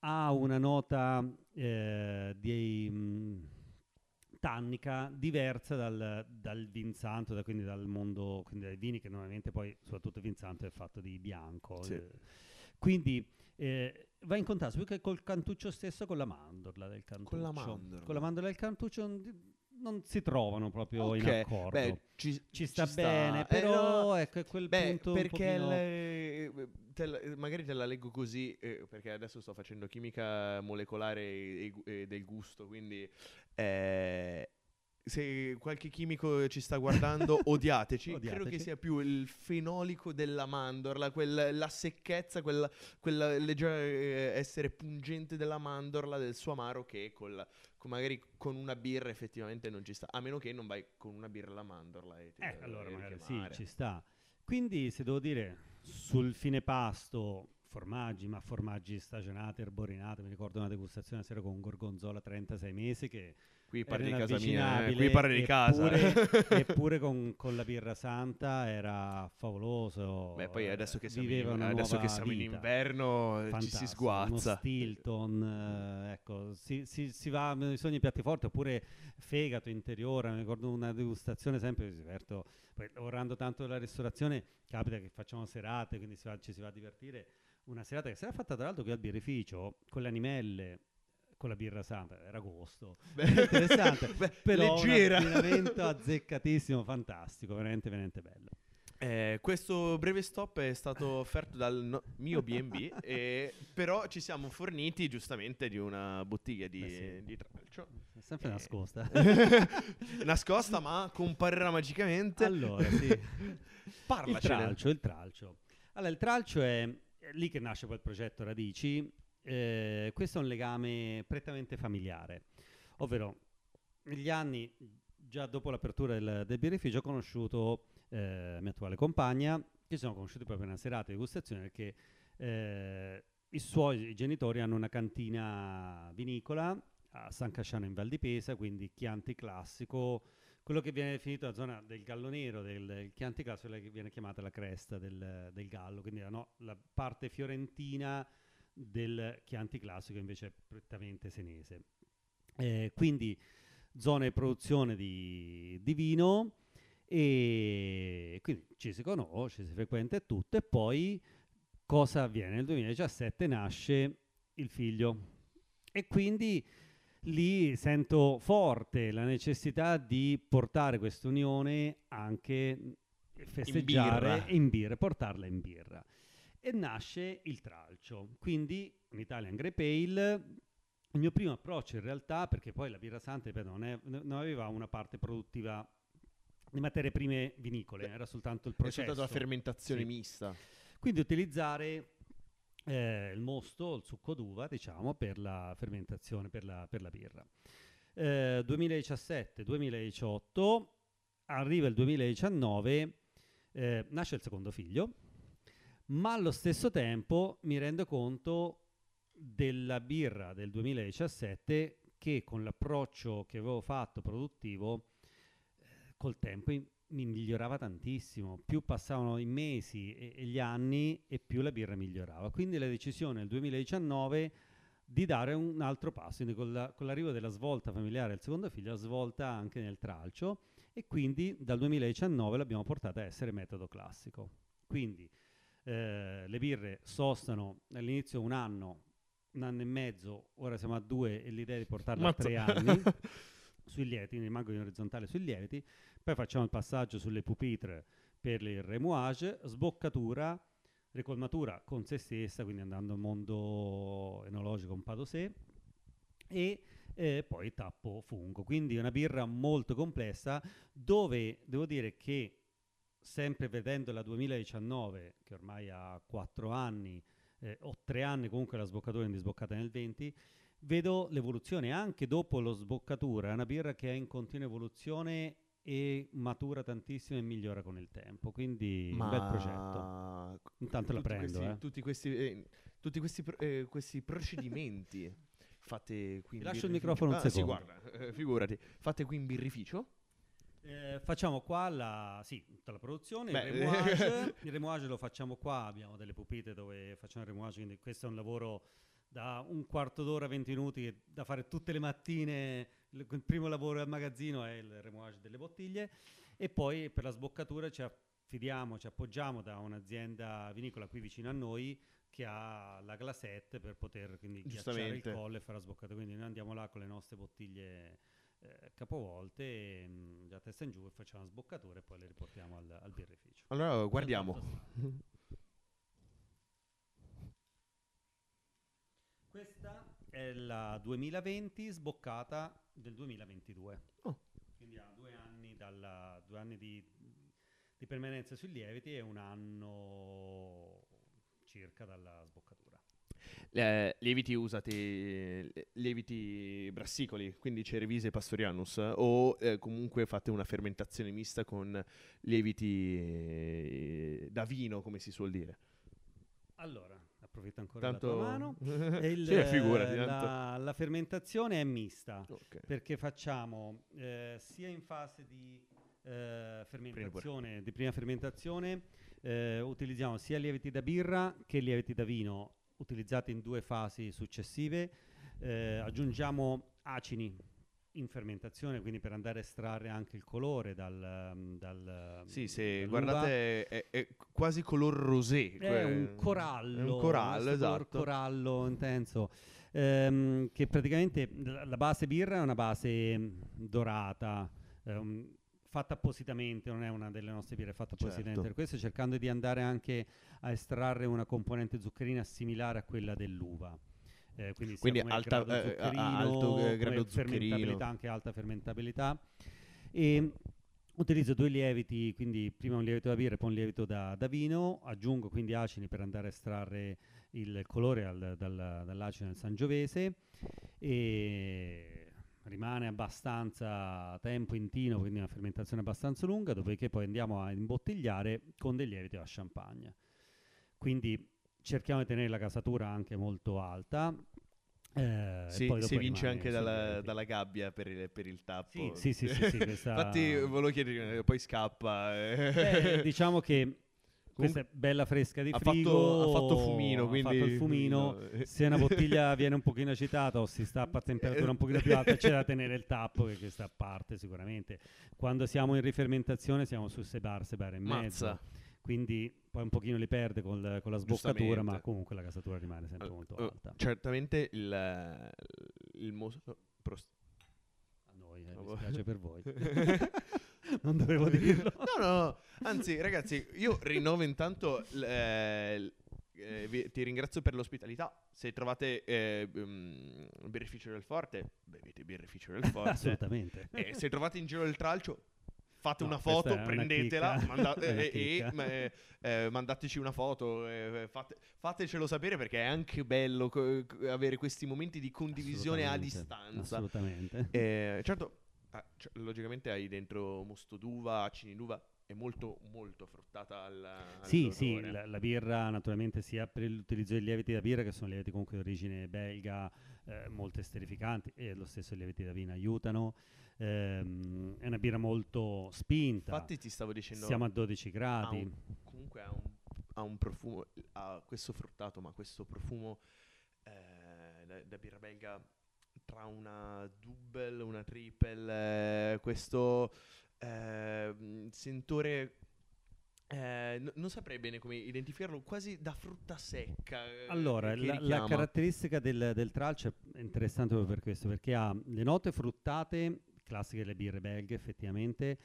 ha una nota eh, di mm, tannica diversa dal, dal vin santo, da- quindi dal mondo, quindi dai vini che normalmente poi, soprattutto il vin santo, è fatto di bianco. Sì. eh. Quindi eh, va in contatto più che col cantuccio stesso con la mandorla del cantuccio. Con la mandorla. Con la mandorla del cantuccio non, si trovano proprio in Ok, accordo. Beh, ci, ci sta sta. bene, Eh, però no, ecco, è quel Beh, punto un perché pochino- le- te la- magari te la leggo così, eh, perché adesso sto facendo chimica molecolare e, e del gusto, quindi eh, se qualche chimico ci sta guardando, odiateci. Credo che Odiateci. sia più il fenolico della mandorla, quel- la secchezza, quel quel leggero eh, essere pungente della mandorla, del suo amaro, che col, con- magari con una birra effettivamente non ci sta. A meno che non vai con una birra alla mandorla. E ti Eh, allora magari sì, ci sta. Quindi, se devo dire, sul fine pasto, formaggi, ma formaggi stagionati, erborinati, mi ricordo una degustazione sera con un gorgonzola 36 mesi che Qui parli di casa mia, eh. qui parli di casa. Eppure, con, con la birra santa era favoloso. Beh, poi adesso che siamo, in, adesso che siamo in inverno eh, ci si Fantastico, sguazza. Stilton, eh, ecco, si, si, si va mi sono i piatti forti oppure fegato interiore. Mi ricordo una degustazione sempre, mi diverto, poi lavorando tanto nella ristorazione, capita che facciamo serate, quindi si va- ci si va a divertire. Una serata che si era fatta tra l'altro qui al birrificio con le animelle. Con la birra santa, era agosto. Beh, interessante. beh, Però leggera. un abbinamento azzeccatissimo, fantastico, veramente, veramente bello. Eh, questo breve stop è stato offerto dal no- mio B&B, e- però ci siamo forniti giustamente di una bottiglia di, Beh, sì. di tralcio. È sempre Eh. nascosta. Nascosta, ma comparirà magicamente. allora, sì. Il Parlacene. tralcio, il tralcio. Allora, il tralcio è, è lì che nasce il progetto Radici, eh, questo è un legame prettamente familiare, ovvero negli anni, già dopo l'apertura del, del birrificio, ho conosciuto eh, mia attuale compagna, che sono conosciuti proprio in una serata di degustazione perché eh, i suoi genitori hanno una cantina vinicola a San Casciano in Val di Pesa, quindi Chianti classico, quello che viene definito la zona del gallo nero, del, del Chianti classico, che viene chiamata la cresta del, del gallo, quindi no, la parte fiorentina del Chianti classico invece è prettamente senese. Eh, quindi zone di produzione di, di vino e quindi ci si conosce, si frequenta tutto e poi cosa avviene? Nel 2017 nasce il figlio e quindi lì sento forte la necessità di portare questa unione anche festeggiare in birra. portarla in birra. E nasce il tralcio, quindi un Italian Grey Pale. Il mio primo approccio in realtà, perché poi la birra santa ripeto, non, è, non aveva una parte produttiva di materie prime vinicole, era soltanto il processo. È soltanto la fermentazione sì. mista. Quindi utilizzare eh, il mosto, il succo d'uva, diciamo, per la fermentazione, per la, per la birra. Eh, 2017-2018, arriva il 2019, eh, nasce il secondo figlio, ma allo stesso tempo mi rendo conto della birra del 2017 che con l'approccio che avevo fatto produttivo, eh, col tempo mi migliorava tantissimo, più passavano i mesi e, e, gli anni e più la birra migliorava. Quindi la decisione nel 2019 di dare un altro passo, quindi con, la, con l'arrivo della svolta familiare del secondo figlio, la svolta anche nel tralcio e quindi dal 2019 l'abbiamo portata a essere metodo classico. Quindi eh, le birre sostano all'inizio un anno, un anno e mezzo, ora siamo a due e l'idea è di portarla Mazza. a tre anni sui lieviti, rimango in orizzontale sui lieviti, poi facciamo il passaggio sulle pupitre per il remouage, sboccatura, ricolmatura con se stessa, quindi andando al mondo enologico un po' sé, e eh, poi tappo fungo. Quindi una birra molto complessa dove devo dire che sempre vedendo la 2019, che ormai ha 4 anni, eh, o 3 anni comunque la sboccatura è sboccata nel 20, vedo l'evoluzione anche dopo lo sboccatura. È una birra che è in continua evoluzione e matura tantissimo e migliora con il tempo. Quindi Ma... un bel progetto. Intanto la prendo. Questi, eh. Tutti questi, eh, tutti questi, eh, questi procedimenti fate qui in Lascio il microfono un ah, secondo. Sì, guarda, eh, figurati. Fate qui in birrificio? Eh, facciamo qua la, sì, tutta la produzione, Beh, il remouage, il remouage lo facciamo qua, abbiamo delle pupite dove facciamo il remouage, quindi questo è un lavoro da un quarto d'ora, 20 minuti, da fare tutte le mattine il primo lavoro al magazzino è il remouage delle bottiglie e poi per la sboccatura ci affidiamo, ci appoggiamo da un'azienda vinicola qui vicino a noi che ha la glasette per poter quindi ghiacciare il collo e fare la sboccatura. Quindi noi andiamo là con le nostre bottiglie eh, capovolte, e, mh, da testa in giù e facciamo la sboccatura e poi le riportiamo al, al birrificio. Allora guardiamo. Questa è la 2020 sboccata del 2022. Oh. Quindi ha due anni, dalla, due anni di, di, permanenza sui lieviti e un anno circa dalla sboccatura. Eh, lieviti usate lieviti brassicoli, quindi Cerevise Pastorianus, o eh, comunque fate una fermentazione mista con lieviti eh, da vino, come si suol dire? Allora, approfitto ancora tanto... della mano. il, sì, figurati, la, la, fermentazione è mista okay. perché facciamo eh, sia in fase di eh, fermentazione, di prima fermentazione, eh, utilizziamo sia lieviti da birra che lieviti da vino utilizzati in due fasi successive. Eh, aggiungiamo acini in fermentazione, quindi per andare a estrarre anche il colore dal... Mm, dal sì, se guardate è, è, quasi color rosé. È un corallo. È un corallo, esatto. corallo intenso. Ehm, che praticamente la base birra è una base mm, dorata, ehm, fatta appositamente, non è una delle nostre birre, fatta certo. appositamente per questo, cercando di andare anche a estrarre una componente zuccherina similare a quella dell'uva. Eh, quindi, quindi alta, grado eh, alto grado zuccherino. fermentabilità, anche alta fermentabilità. E Utilizzo due lieviti, quindi prima un lievito da birra e poi un lievito da, da vino, aggiungo quindi acini per andare a estrarre il colore al, dal, dall'acido nel sangiovese e rimane abbastanza tempo in tino, quindi una fermentazione abbastanza lunga, dopodiché poi andiamo a imbottigliare con dei lieviti da champagne. Quindi cerchiamo di tenere la casatura anche molto alta, eh, si, si vince anche dalla, dalla, gabbia per il, per il tappo. Sì, sì, sì. sì, sì questa... Infatti, volevo chiedere, poi scappa. Beh, diciamo che questa è bella fresca di ha frigo. Fatto, ha fatto fumino, quindi... Ha fatto il fumino. Se una bottiglia viene un pochino agitata o si stappa a temperatura un pochino più alta, c'è da tenere il tappo, che questa a parte sicuramente. Quando siamo in rifermentazione siamo su 6 bar, 6 bar e mezzo. Mazza quindi poi un pochino li perde con, con la sboccatura, ma comunque la casatura rimane sempre uh, molto alta. Uh, certamente il, il mostro... Prost- a noi, eh, mi spiace per voi. non dovevo dirlo. no, no, anzi ragazzi, io rinnovo intanto... Eh, eh, vi, ti ringrazio per l'ospitalità. Se trovate eh, um, birrificio del Forte, bevete birrificio del Forte. Assolutamente. E se trovate in giro del tralcio, fate no, una foto, prendetela una manda- e, e eh, eh, mandateci una foto, eh, fate, fatecelo sapere perché è anche bello co- avere questi momenti di condivisione a distanza. Assolutamente. Eh, certo, ah, cioè, logicamente hai dentro mosto d'uva, acini d'uva, è molto molto fruttata al Sì, sì, la, la, birra naturalmente sia per l'utilizzo dei lieviti da birra che sono lieviti comunque di origine belga, eh, molto esterificanti e lo stesso i lieviti da vino aiutano. Ehm, è una birra molto spinta. Infatti ti stavo dicendo... Siamo a 12 gradi. Ha un, comunque ha un, ha un, profumo, ha questo fruttato, ma questo profumo eh, da, da, birra belga tra una double, una triple, eh, questo eh, sentore eh, n- non saprei bene come identificarlo, quasi da frutta secca. Eh, allora, la, la, caratteristica del, del tralcio è interessante proprio per questo, perché ha le note fruttate classiche delle birre belghe effettivamente,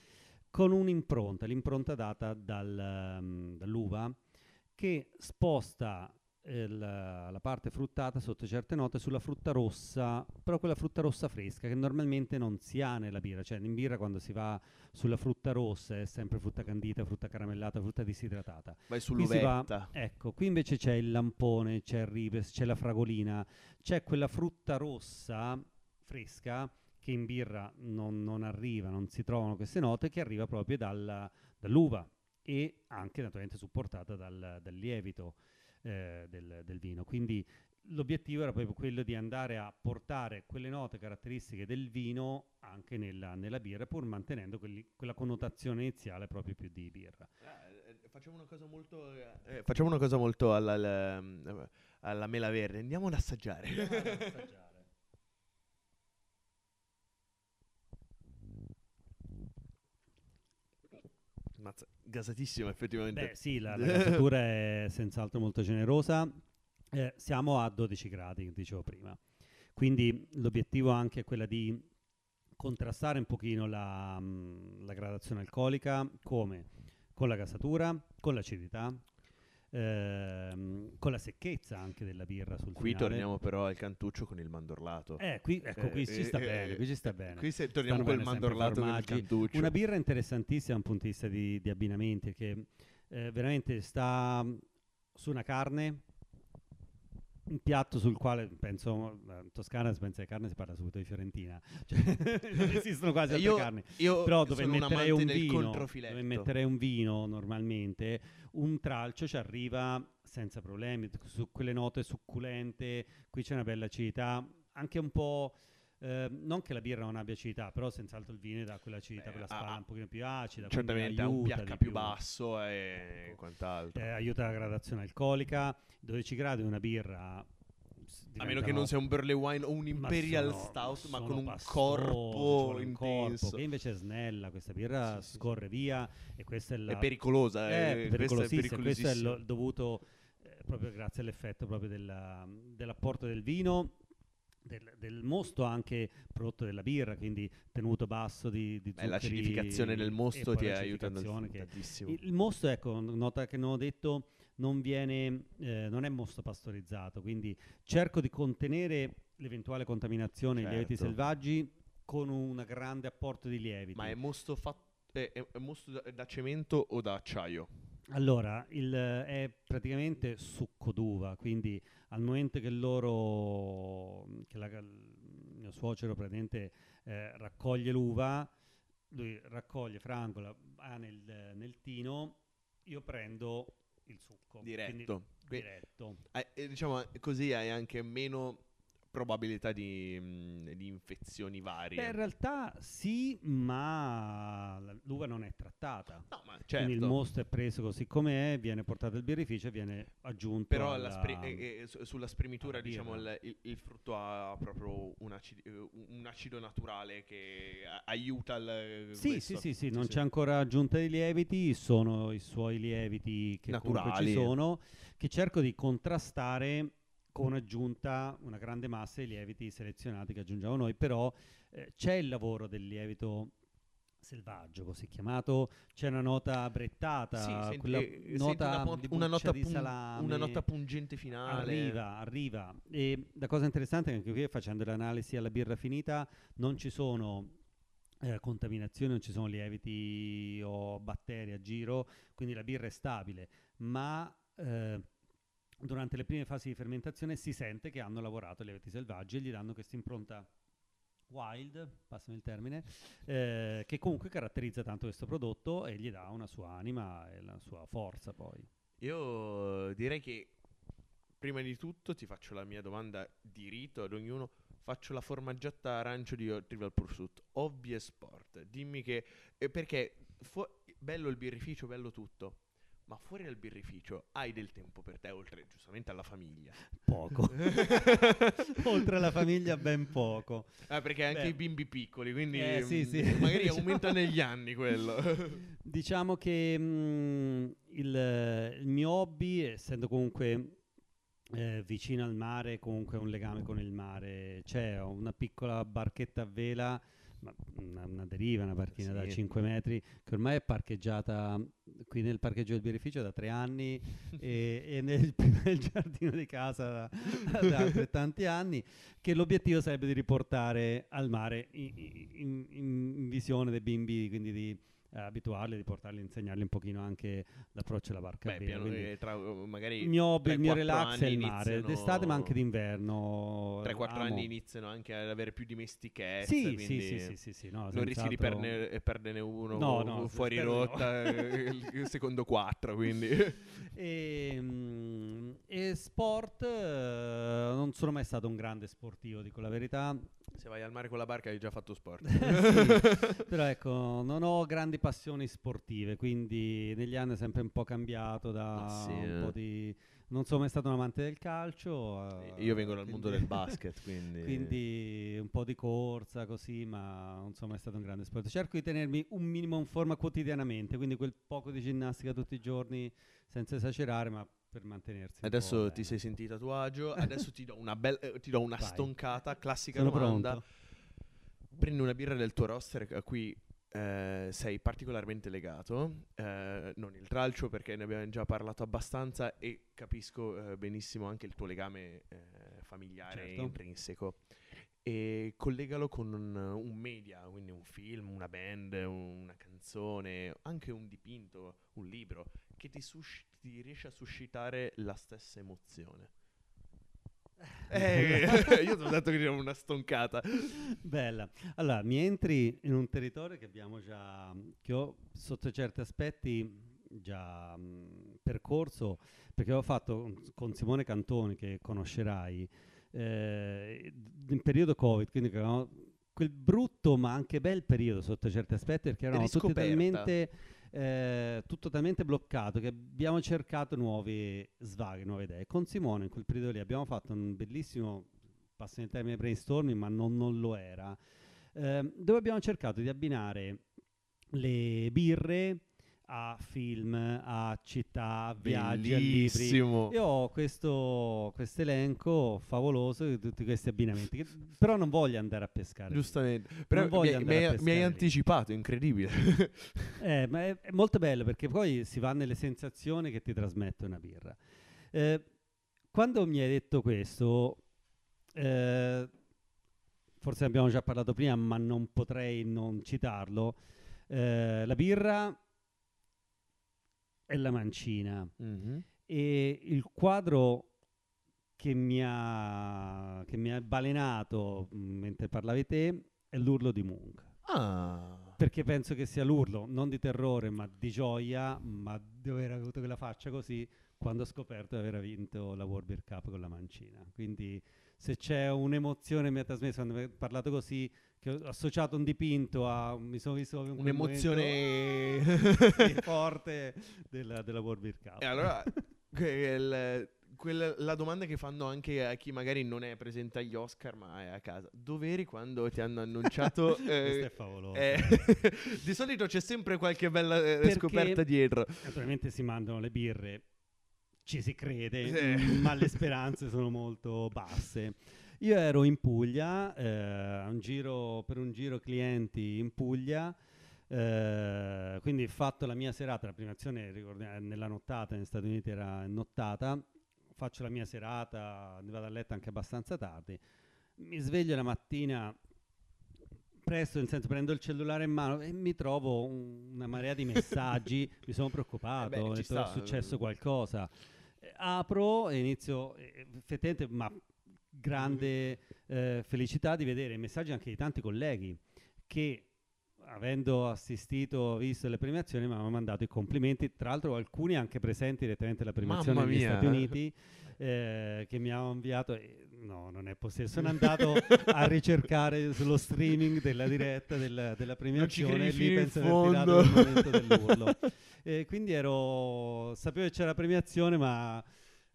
con un'impronta, l'impronta data dal, um, dall'uva, che sposta eh, la, parte fruttata sotto certe note sulla frutta rossa, però quella frutta rossa fresca che normalmente non si ha nella birra, cioè in birra quando si va sulla frutta rossa è sempre frutta candita, frutta caramellata, frutta disidratata. Vai sull'uvetta. ecco, qui invece c'è il lampone, c'è il ribes, c'è la fragolina, c'è quella frutta rossa fresca che in birra non, non, arriva, non si trovano queste note, che arriva proprio dalla, dall'uva e anche naturalmente supportata dal, dal lievito eh, del, del, vino. Quindi l'obiettivo era proprio quello di andare a portare quelle note caratteristiche del vino anche nella, nella birra, pur mantenendo quelli, quella connotazione iniziale proprio più di birra. Eh, eh facciamo una cosa molto, eh, facciamo una cosa molto alla, alla, alla mela verde, andiamo ad assaggiare. Andiamo ad assaggiare. Mazza, gasatissimo effettivamente. Beh sì, la, la gasatura è senz'altro molto generosa. Eh, siamo a 12 gradi, dicevo prima. Quindi l'obiettivo anche è quello di contrastare un pochino la, la gradazione alcolica come con la gasatura, con l'acidità, ehm, con la secchezza anche della birra sul qui finale. torniamo però al cantuccio con il mandorlato. Eh, qui, ecco, qui eh, ci sta eh, bene, qui ci sta bene. Qui se torniamo con il mandorlato il cantuccio. Una birra interessantissima da un punto di vista di, di abbinamenti, che eh, veramente sta su una carne un piatto sul quale penso in Toscana si pensa di carne si parla subito di Fiorentina. Cioè, non esistono quasi altre io, carni. io però dove metterei un vino dove metterei un vino normalmente un tralcio ci arriva senza problemi su quelle note succulente qui c'è una bella acidità anche un po' Eh, non che la birra non abbia acidità, però senz'altro il vino dà quella acidità, quella spalla un pochino più acida. Certamente ha un pH più, basso e quant'altro. Eh, aiuta la gradazione alcolica. 12 gradi una birra a meno che non sia un Burley Wine o un Imperial ma sono, Stout, ma con un pastoso, corpo intenso. Corpo, che invece è snella, questa birra sì, scorre sì. via e questa è la... È pericolosa, è, è pericolosissima. Questo è lo, dovuto eh, proprio grazie all'effetto proprio della, dell'apporto del vino del, del, mosto anche prodotto della birra, quindi tenuto basso di, di zuccheri. Beh, l'acidificazione del mosto ti aiuta tantissimo. Il, il, mosto, ecco, nota che non ho detto, non, viene, eh, non è mosto pastorizzato, quindi cerco di contenere l'eventuale contaminazione certo. dei lieviti selvaggi con un grande apporto di lieviti. Ma è mosto fatto È, è, mosto da, da cemento o da acciaio? Allora, il, è praticamente succo d'uva, quindi al momento che loro, che la, il mio suocero praticamente eh, raccoglie l'uva, lui raccoglie, frangola, ha nel, nel tino, io prendo il succo. Diretto. quindi diretto. Eh, diciamo così hai anche meno probabilità di, di infezioni varie. Beh, in realtà sì, ma l'uva non è trattata. no, ma Quindi il certo. mosto è preso così com'è, viene portato al birrificio e viene aggiunto Però alla- la spri- eh, eh, su- sulla spremitura, diciamo, il, il- il frutto ha proprio un, acid- eh, un acido naturale che aiuta il Sì, questo. sì, sì, sì, non c'è ancora aggiunta di lieviti, sono i suoi lieviti che Naturali. ci sono, che cerco di contrastare con aggiunta una grande massa di lieviti selezionati che aggiungiamo noi, però eh, c'è il lavoro del lievito selvaggio, così chiamato, c'è una nota brettata, Sì, senti- quella eh, nota una, di una nota di pun- salame. una nota pungente finale. Arriva, arriva. E la cosa interessante è che anche qui facendo l'analisi alla birra finita non ci sono eh, contaminazioni, non ci sono lieviti o batteri a giro, quindi la birra è stabile, ma eh, durante le prime fasi di fermentazione si sente che hanno lavorato i lieviti selvaggi e gli danno questa impronta wild, passami il termine, eh, che comunque caratterizza tanto questo prodotto e gli dà una sua anima e la sua forza poi. Io direi che prima di tutto ti faccio la mia domanda di rito ad ognuno. Faccio la formaggiata arancio di Trivial Pursuit, hobby e sport. Dimmi che... eh, perché fu- bello il birrificio, bello tutto. Ma fuori dal birrificio hai del tempo per te, oltre giustamente alla famiglia. Poco. Oltre alla famiglia ben poco. Ah, perché anche Beh. i bimbi piccoli, quindi Eh, sì, mm, sì. magari Diciamo- aumenta negli anni quello. Diciamo che mm, il, il mio hobby, essendo comunque eh, vicino al mare, comunque un legame con il mare, c'è una piccola barchetta a vela, una, una deriva, una barchina da Sì. 5 metri, che ormai è parcheggiata qui nel parcheggio del birrificio da tre anni e, e nel, nel giardino di casa da, da altrettanti anni, che l'obiettivo sarebbe di riportare al mare in, in- in visione dei bimbi, quindi di eh, abituarli, di portarli, insegnarli un pochino anche l'approccio alla barca. Beh, piano, quindi eh, tra, uh, magari il mio il mio 3-4 relax è il mare, iniziano- d'estate ma anche d'inverno. 3-4 amo. anni iniziano anche ad avere più dimestichezza. Sì, sì, sì, sì, sì, sì, no, Non rischi di perne- eh, perderne uno No, no, fuori rotta eh, il, secondo 4, quindi... E, mm, e sport, eh, non sono mai stato un grande sportivo, dico la verità. Se vai al mare con la barca hai già fatto sport. Sì, però ecco, non ho grandi passioni sportive, quindi negli anni è sempre un po' cambiato da Ma sì, un eh. po' di... Non sono mai stato un amante del calcio. eh, Io vengo dal mondo del basket, quindi... Quindi un po' di corsa così, ma non sono mai stato un grande sport. Cerco di tenermi un minimo in forma quotidianamente, quindi quel poco di ginnastica tutti i giorni senza esagerare, ma per mantenersi. Adesso ti bene. sei sentito a tuo agio, adesso ti do una, bel- eh, ti do una Vai. stoncata, classica Sono domanda. pronto. Prendi una birra del tuo roster a cui eh, sei particolarmente legato, eh, non il tralcio perché ne abbiamo già parlato abbastanza e capisco eh, benissimo anche il tuo legame eh, familiare Certo. intrinseco. E collegalo con un, un media, quindi un film, una band, una canzone, anche un dipinto, un libro, che ti, sus- ti riesce a suscitare la stessa emozione. Eh, io ti ho detto che era una stoncata. Bella. Allora, mi entri in un territorio che abbiamo già, che ho sotto certi aspetti già mh, percorso, perché ho fatto con- Simone Cantoni, che conoscerai, eh, in periodo Covid, quindi che avevamo quel brutto ma anche bel periodo sotto certi aspetti, perché eravamo tutti talmente, eh, tutto talmente bloccato che abbiamo cercato nuovi svaghi, nuove idee. Con Simone in quel periodo lì abbiamo fatto un bellissimo passano il termine brainstorming, ma non, non lo era, ehm, dove abbiamo cercato di abbinare le birre a film, a città, a viaggi, a libri. Bellissimo. Io ho questo elenco favoloso di tutti questi abbinamenti, che- però non voglio andare a pescare. Giustamente. Però mi, mi hai- mi hai pescare anticipato, incredibile. Eh, ma è, è molto bello perché poi si va nelle sensazioni che ti trasmette una birra. Eh, quando mi hai detto questo, eh, forse abbiamo già parlato prima, ma non potrei non citarlo. eh, la birra e la mancina. Mhm. E il quadro che mi ha, che mi ha balenato mentre parlavi te è l'urlo di Munch. Ah. Perché penso che sia l'urlo non di terrore ma di gioia, ma di aver avuto quella faccia così quando ho scoperto di aver vinto la World Beer Cup con la mancina. Quindi se c'è un'emozione mi ha trasmesso quando mi parlato così, che ho associato un dipinto a... mi sono visto quel Un'emozione... forte della, della World Beer Cup. E allora, que- il- quella- la domanda che fanno anche a chi magari non è presente agli Oscar ma è a casa. Dove eri quando ti hanno annunciato... Questo eh, è favoloso. eh, di solito c'è sempre qualche bella eh, Perché- scoperta dietro. Naturalmente si mandano le birre, ci si crede, Sì. ma le speranze sono molto basse. Io ero in Puglia, eh, un giro- per un giro clienti in Puglia, eh, quindi fatto la mia serata, la prima azione ricordi- nella nottata, negli Stati Uniti era nottata, faccio la mia serata, vado a letto anche abbastanza tardi, mi sveglio la mattina presto, nel senso prendo il cellulare in mano e mi trovo un- una marea di messaggi, mi sono preoccupato, Eh beh, ho detto, è successo qualcosa. Eh, apro e inizio, eh, effettivamente, ma grande eh, felicità di vedere messaggi anche di tanti colleghi che avendo assistito, visto le premiazioni, mi hanno mandato i complimenti, tra l'altro alcuni anche presenti direttamente alla premiazione Mamma negli mia. Stati Uniti, eh, che mi hanno inviato, e- no non è possibile, sono andato a ricercare sullo streaming della diretta della, della premiazione e lì penso di aver tirato il momento dell'urlo. E quindi ero, sapevo che c'era area ma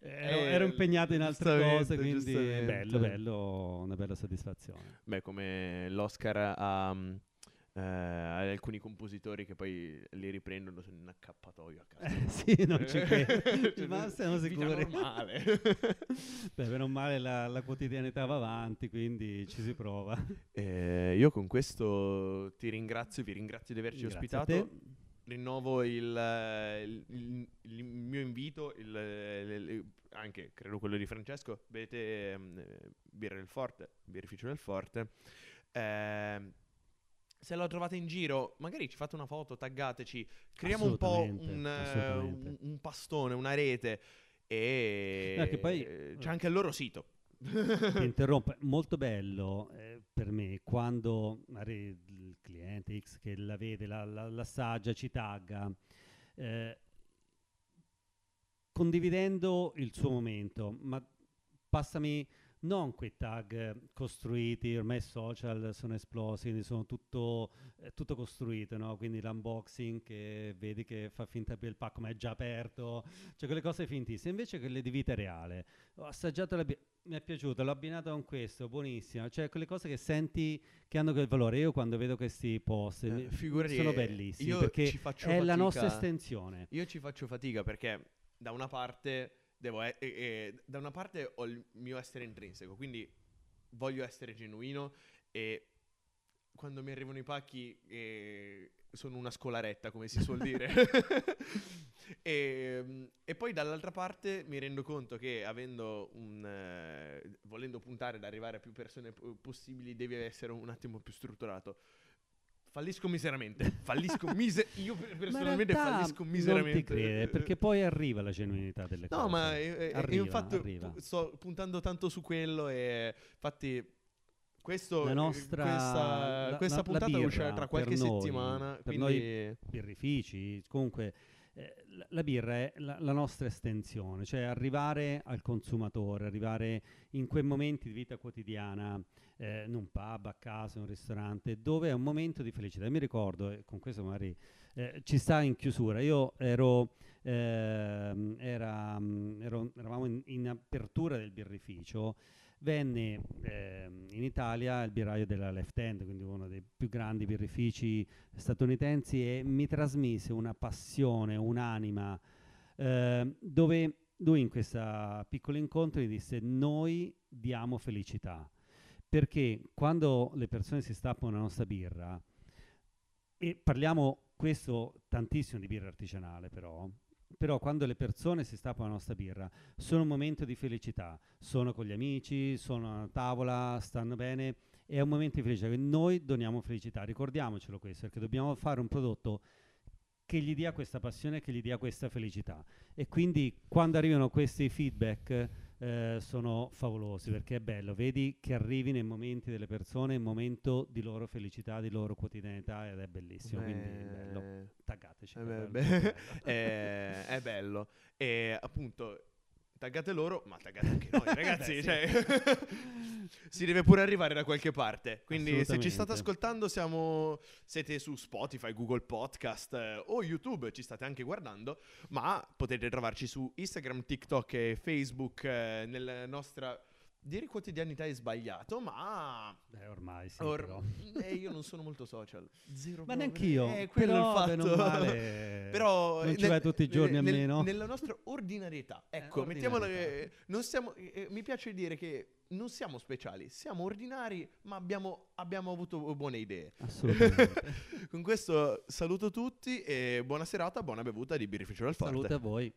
ero, Eh, ero impegnato in altre cose, quindi bello, bello, una bella soddisfazione. Beh, come l'Oscar ha mm, eh, alcuni compositori che poi li riprendono in accappatoio a casa. Eh, sì, non ci credo. Ma siamo sicuri. normale. Beh, meno male la, la quotidianità va avanti, quindi ci si prova. Eh, io con questo ti ringrazio, vi ringrazio di averci Grazie a ospitato. Rinnovo il, eh, il- il- il mio invito, il- il- anche credo quello di Francesco. Bevete eh, birra del Forte, birrificio del Forte. Ehm, se lo trovate in giro, magari ci fate una foto, taggateci, creiamo un po' un, eh, assolutamente. un- un pastone, una rete. E che poi- eh, c'è anche il loro sito. Ti interrompo, molto bello eh, per me quando magari il cliente X che la vede, la, la- l'assaggia, ci tagga, eh, condividendo il suo momento, ma passami non quei tag eh, costruiti, ormai i social sono esplosi, quindi sono tutto, è tutto costruito, no? quindi l'unboxing che vedi che fa finta che il pacco ma è già aperto, cioè quelle cose fintissime, invece quelle di vita reale. Ho assaggiato la birra, mi è piaciuto, l'ho abbinato con questo, buonissimo, cioè quelle cose che senti che hanno quel valore. Io quando vedo questi post Eh, figurati, sono eh, bellissimi perché è la nostra fatica. estensione. Io ci faccio fatica perché da una parte devo e- e- da una parte ho il mio essere intrinseco, quindi voglio essere genuino e quando mi arrivano i pacchi eh, sono una scolaretta, come si suol dire. e, e poi dall'altra parte mi rendo conto che avendo un eh, volendo puntare ad arrivare a più persone po- possibili, devi essere un attimo più strutturato. Fallisco miseramente. Fallisco mise- io personalmente fallisco Non miseramente. ti crede, perché poi arriva la genuinità delle cose. No, ma eh, eh, Arriva, infatti arriva. sto puntando tanto su quello e infatti questo, La eh, nostra- questa, la- questa la- la puntata birra uscirà tra qualche noi- settimana, per quindi birrifici, comunque eh, la, birra è la, la nostra estensione, cioè arrivare al consumatore, arrivare in quei momenti di vita quotidiana, eh, in un pub, a casa, in un ristorante, dove è un momento di felicità. Mi ricordo, e con questo magari eh, ci sta in chiusura, io ero, ehm, era, mm, ero- eravamo in, in apertura del birrificio, venne ehm, in Italia il birraio della Left Hand, quindi uno dei più grandi birrifici statunitensi, e mi trasmise una passione, un'anima, ehm, dove lui in questo piccolo incontro mi disse noi diamo felicità, perché quando le persone si stappano la nostra birra, e parliamo questo tantissimo di birra artigianale però, però quando le persone si stappano la nostra birra sono un momento di felicità, sono con gli amici, sono a tavola, stanno bene è un momento di felicità. Noi doniamo felicità, ricordiamocelo questo, perché dobbiamo fare un prodotto che gli dia questa passione, che gli dia questa felicità. E quindi quando arrivano questi feedback eh, sono favolosi perché è bello, vedi che arrivi nei momenti delle persone, il momento di loro felicità, di loro quotidianità ed è bellissimo, Beh, quindi è bello. Taggateci. È bello, è bello. è, è bello. E appunto, taggate loro, ma taggate anche noi, ragazzi. Beh, cioè, si deve pure arrivare da qualche parte. Quindi, se ci state ascoltando, siamo, siete su Spotify, Google Podcast eh, o YouTube, ci state anche guardando. Ma potete trovarci su Instagram, TikTok e Facebook. eh, nella nostra. Dire quotidianità è sbagliato, ma. Beh, ormai sì, or- però. eh, io non sono molto social. Zero Ma proprio. neanch'io, Eh, quello è il però fatto. male, Però non ci nel- vai tutti i giorni nel- almeno. Nella nostra ordinarietà. Ecco, Eh, mettiamola ordinarietà. che non siamo eh, mi piace dire che non siamo speciali, siamo ordinari, ma abbiamo, abbiamo avuto buone idee. Assolutamente. Con questo saluto tutti e buona serata, buona bevuta di birrificio del forte. Salute a voi.